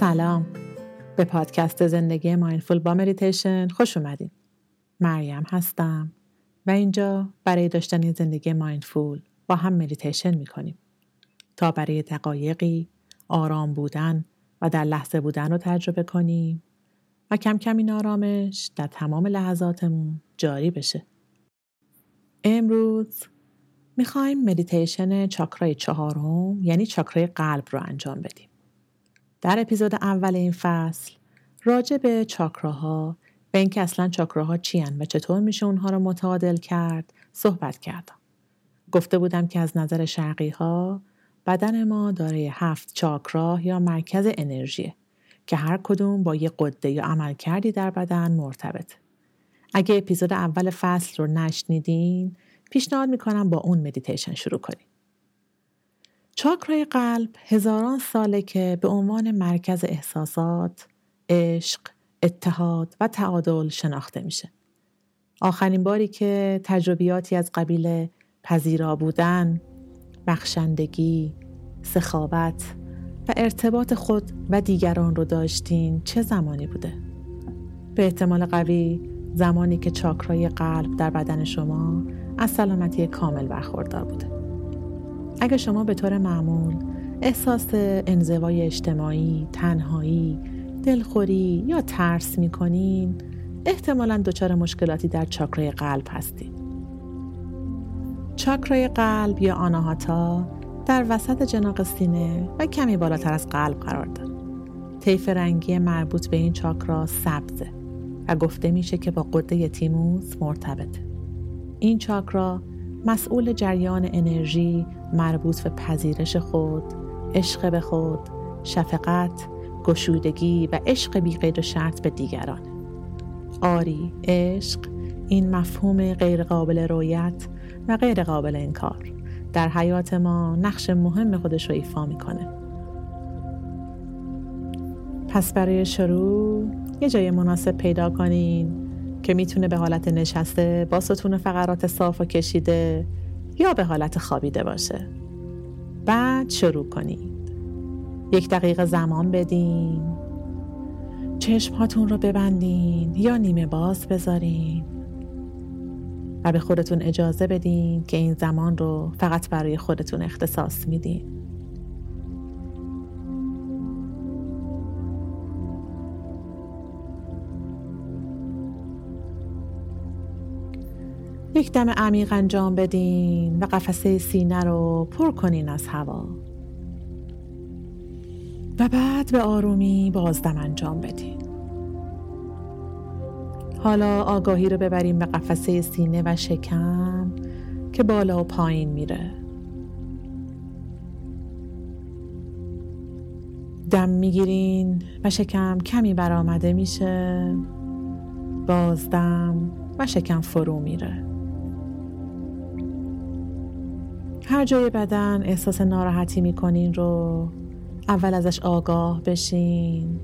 سلام. به پادکست زندگی mindful با مدیتیشن خوش اومدین. مریم هستم و اینجا برای داشتن زندگی mindful با هم مدیتیشن می‌کنیم. تا برای دقایقی آرام بودن و در لحظه بودن رو تجربه کنیم و کم کم این آرامش در تمام لحظاتمون جاری بشه. امروز می‌خوایم مدیتیشن چاکرای چهارم یعنی چاکرای قلب رو انجام بدیم. در اپیزود اول این فصل راجع به چاکراها و اینکه اصلا چاکراها چی و چطور میشه اونها رو متعادل کرد صحبت کردم. گفته بودم که از نظر شرقی ها بدن ما داره هفت چاکرا یا مرکز انرژیه که هر کدوم با یه قده یا عمل کردی در بدن مرتبط. اگه اپیزود اول فصل رو نشنیدین پیشنهاد می‌کنم با اون مدیتیشن شروع کنیم. چاکرای قلب هزاران ساله که به عنوان مرکز احساسات، عشق، اتحاد و تعادل شناخته میشه. آخرین باری که تجربیاتی از قبیل پذیرا بودن، بخشندگی، سخاوت و ارتباط خود و دیگران رو داشتین چه زمانی بوده؟ به احتمال قوی زمانی که چاکرای قلب در بدن شما از سلامتی کامل برخوردار بوده. اگر شما به طور معمول احساس انزوای اجتماعی، تنهایی، دلخوری یا ترس می‌کنین احتمالا دچار مشکلاتی در چاکرای قلب هستید. چاکرای قلب یا آناهاتا در وسط جناق سینه و کمی بالاتر از قلب قرار داره. طیف رنگی مربوط به این چاکرا سبزه و گفته میشه که با قده تیموس مرتبطه. این چاکرا مسئول جریان انرژی مربوط به پذیرش خود، عشق به خود، شفقت، گشودگی و عشق بیقید و شرط به دیگران. آری، عشق این مفهوم غیرقابل رویت و غیر قابل انکار در حیات ما نقش مهم خودش رو ایفا می‌کنه. پس برای شروع یه جای مناسب پیدا کنین که می‌تونه به حالت نشسته با ستون فقرات صاف و کشیده یا به حالت خوابیده باشه. بعد شروع کنید. یک دقیقه زمان بدین. چشم هاتون رو ببندین یا نیمه باز بذارین. و به خودتون اجازه بدین که این زمان رو فقط برای خودتون اختصاص میدین. یک دم عمیق انجام بدین و قفسه سینه رو پر کنین از هوا. و بعد به آرومی بازدم انجام بدین. حالا آگاهی رو ببریم به قفسه سینه و شکم که بالا و پایین میره. دم می‌گیرین و شکم کمی برآمده میشه. بازدم و شکم فرو میره. هر جای بدن احساس ناراحتی می‌کنین رو. اول ازش آگاه بشین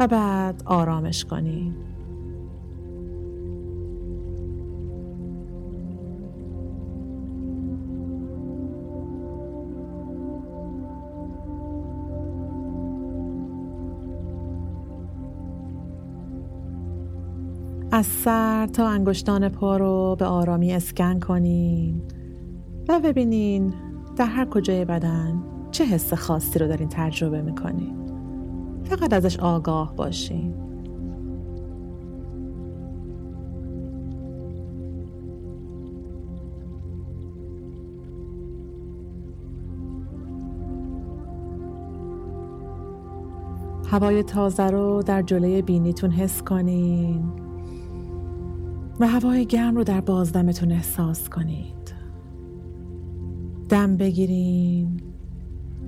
و بعد آرامش کنین. از سر تا انگشتان پا رو به آرامی اسکن کنین. و ببینین در هر کجای بدن چه حس خاصی رو دارین تجربه می‌کنین. فقط ازش آگاه باشین. هوای تازه رو در جلوی بینیتون حس کنین و هوای گرم رو در بازدمتون احساس کنین. دم بگیرین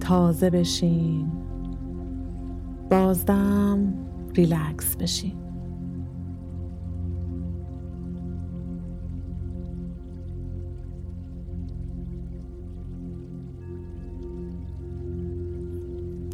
تازه بشین. بازدم ریلکس بشین.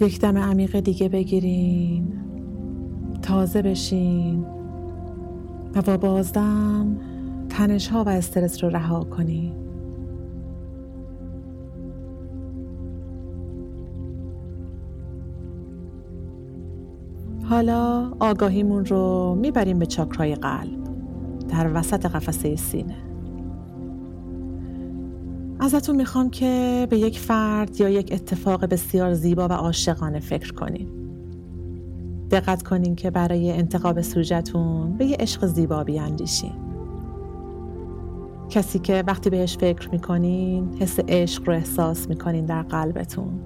یک دم عمیق دیگه بگیرین تازه بشین. و با بازدم تنش ها و استرس رو رها کنین حالا آگاهیمون رو می‌بریم به چاکرای قلب در وسط قفسه سینه. ازتون می‌خوام که به یک فرد یا یک اتفاق بسیار زیبا و عاشقانه فکر کنین. دقت کنین که برای انتخاب سوژتون به یه عشق زیبا بیاندیشین. کسی که وقتی بهش فکر می‌کنین حس عشق رو احساس می‌کنین در قلبتون.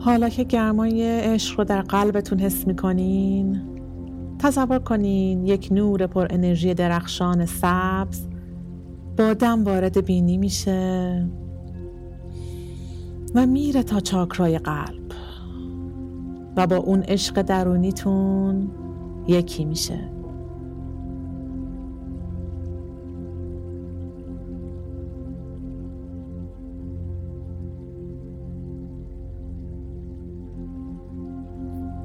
حالا که گرمای عشق رو در قلبتون حس می‌کنین تصور کنین یک نور پر انرژی درخشان سبز با دم وارد بینی میشه و میره تا چاکرای قلب و با اون عشق درونیتون یکی میشه.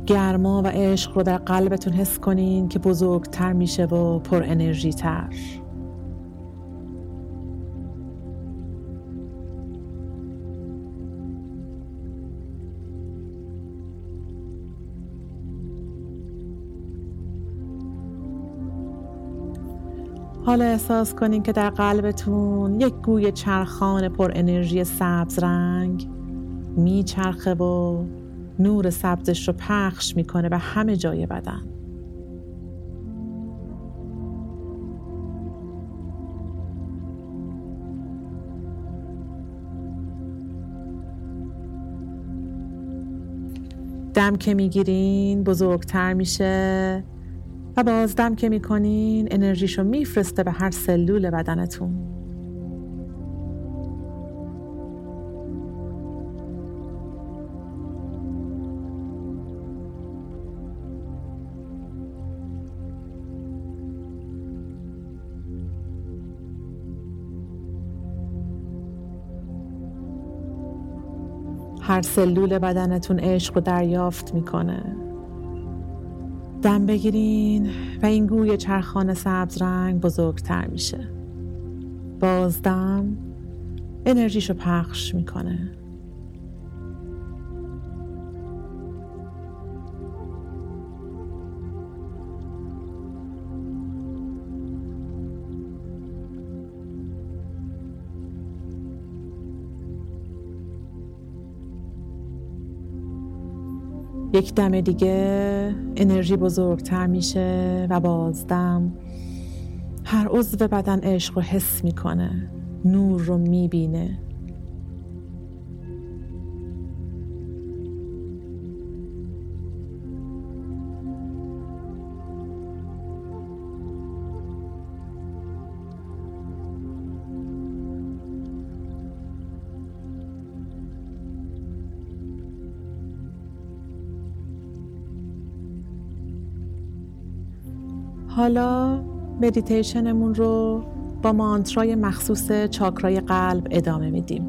گرما و عشق رو در قلبتون حس کنین که بزرگتر میشه و پر انرژی تر. حالا احساس کنین که در قلبتون یک گوی چرخان پر انرژی سبز رنگ میچرخه و نور سبزش رو پخش می‌کنه به همه جای بدن. دم که می‌گیرین بزرگتر میشه و باز دم که می‌کنین انرژیشو میفرسته به هر سلول بدنتون. هر سلول بدنتون عشق رو دریافت می‌کنه. دم بگیرین و این گوی چرخان سبز رنگ بزرگتر میشه. بازدم انرژیشو پخش می‌کنه. یک دم دیگه انرژی بزرگتر میشه و بازدم. هر عضو بدن عشق رو حس می‌کنه نور رو می‌بینه. حالا مدیتیشنمون رو با مانترای مخصوص چاکرای قلب ادامه میدیم.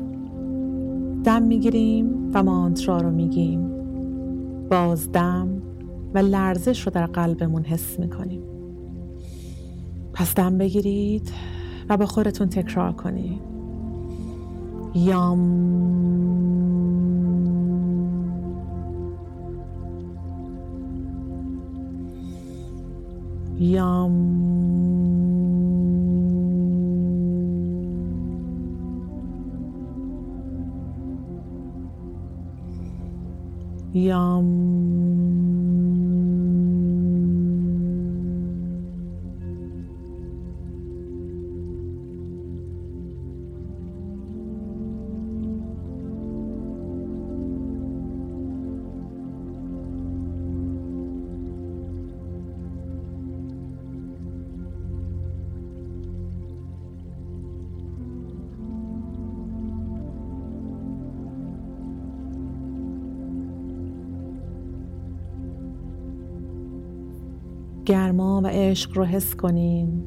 دم می‌گیریم و مانترا رو میگیم. باز دم و لرزش رو در قلبمون حس می‌کنیم. پس دم بگیرید و با خودتون تکرار کنید. یام. Yum. Yum. گرما و عشق رو حس کنین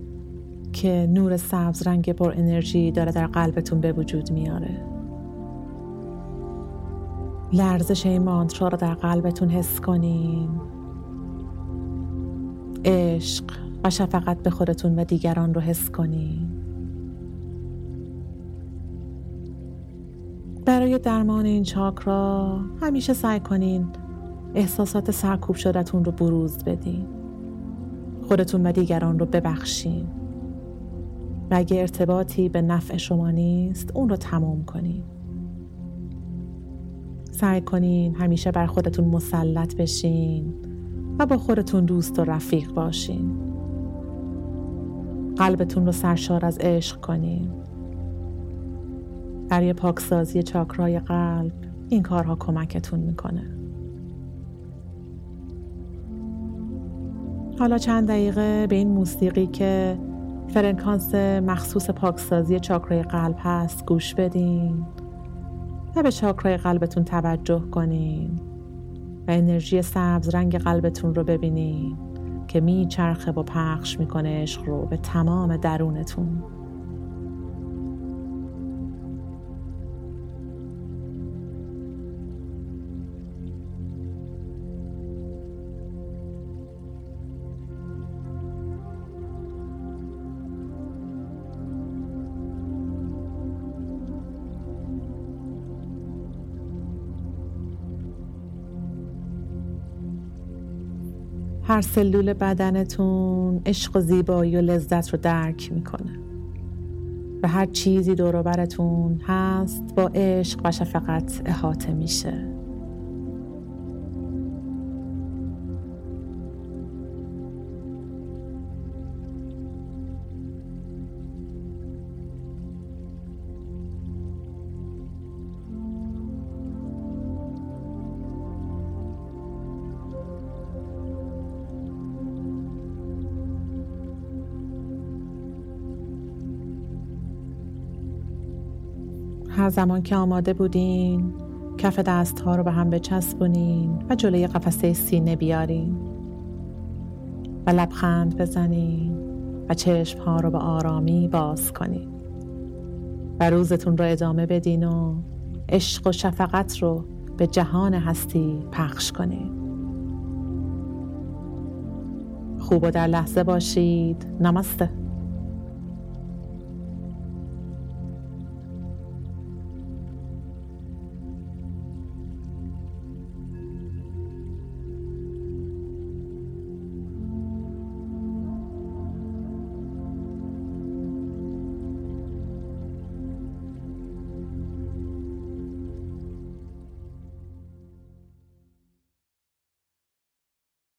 که نور سبز رنگ پر انرژی داره در قلبتون به وجود میاره. لرزش این مانترا رو در قلبتون حس کنین عشق و شفقت به خودتون و دیگران رو حس کنین برای درمان این چاکرا همیشه سعی کنین احساسات سرکوب شدتون رو بروز بدین. خودتون و دیگران رو ببخشین. و اگه ارتباطی به نفع شما نیست اون رو تمام کنین. سعی کنین همیشه بر خودتون مسلط بشین و با خودتون دوست و رفیق باشین. قلبتون رو سرشار از عشق کنین. برای پاکسازی چاکرای قلب این کارها کمکتون می‌کنه. حالا چند دقیقه به این موسیقی که فرکانس مخصوص پاکسازی چاکرای قلب هست گوش بدین و به چاکرای قلبتون توجه کنین و انرژی سبز رنگ قلبتون رو ببینین که میچرخه و پخش می‌کنه عشق رو به تمام درونتون. هر سلول بدنتون عشق و زیبایی و لذت رو درک می‌کنه. و هر چیزی دوروبرتون هست با عشق و شفقت احاطه میشه. هر زمان که آماده بودین کف دست ها رو به هم بچسبونین و جلوی قفسه سینه بیارین و لبخند بزنین و چشم ها رو به آرامی باز کنین و روزتون رو ادامه بدین و عشق و شفقت رو به جهان هستی پخش کنین. خوب و در لحظه باشید. نمسته.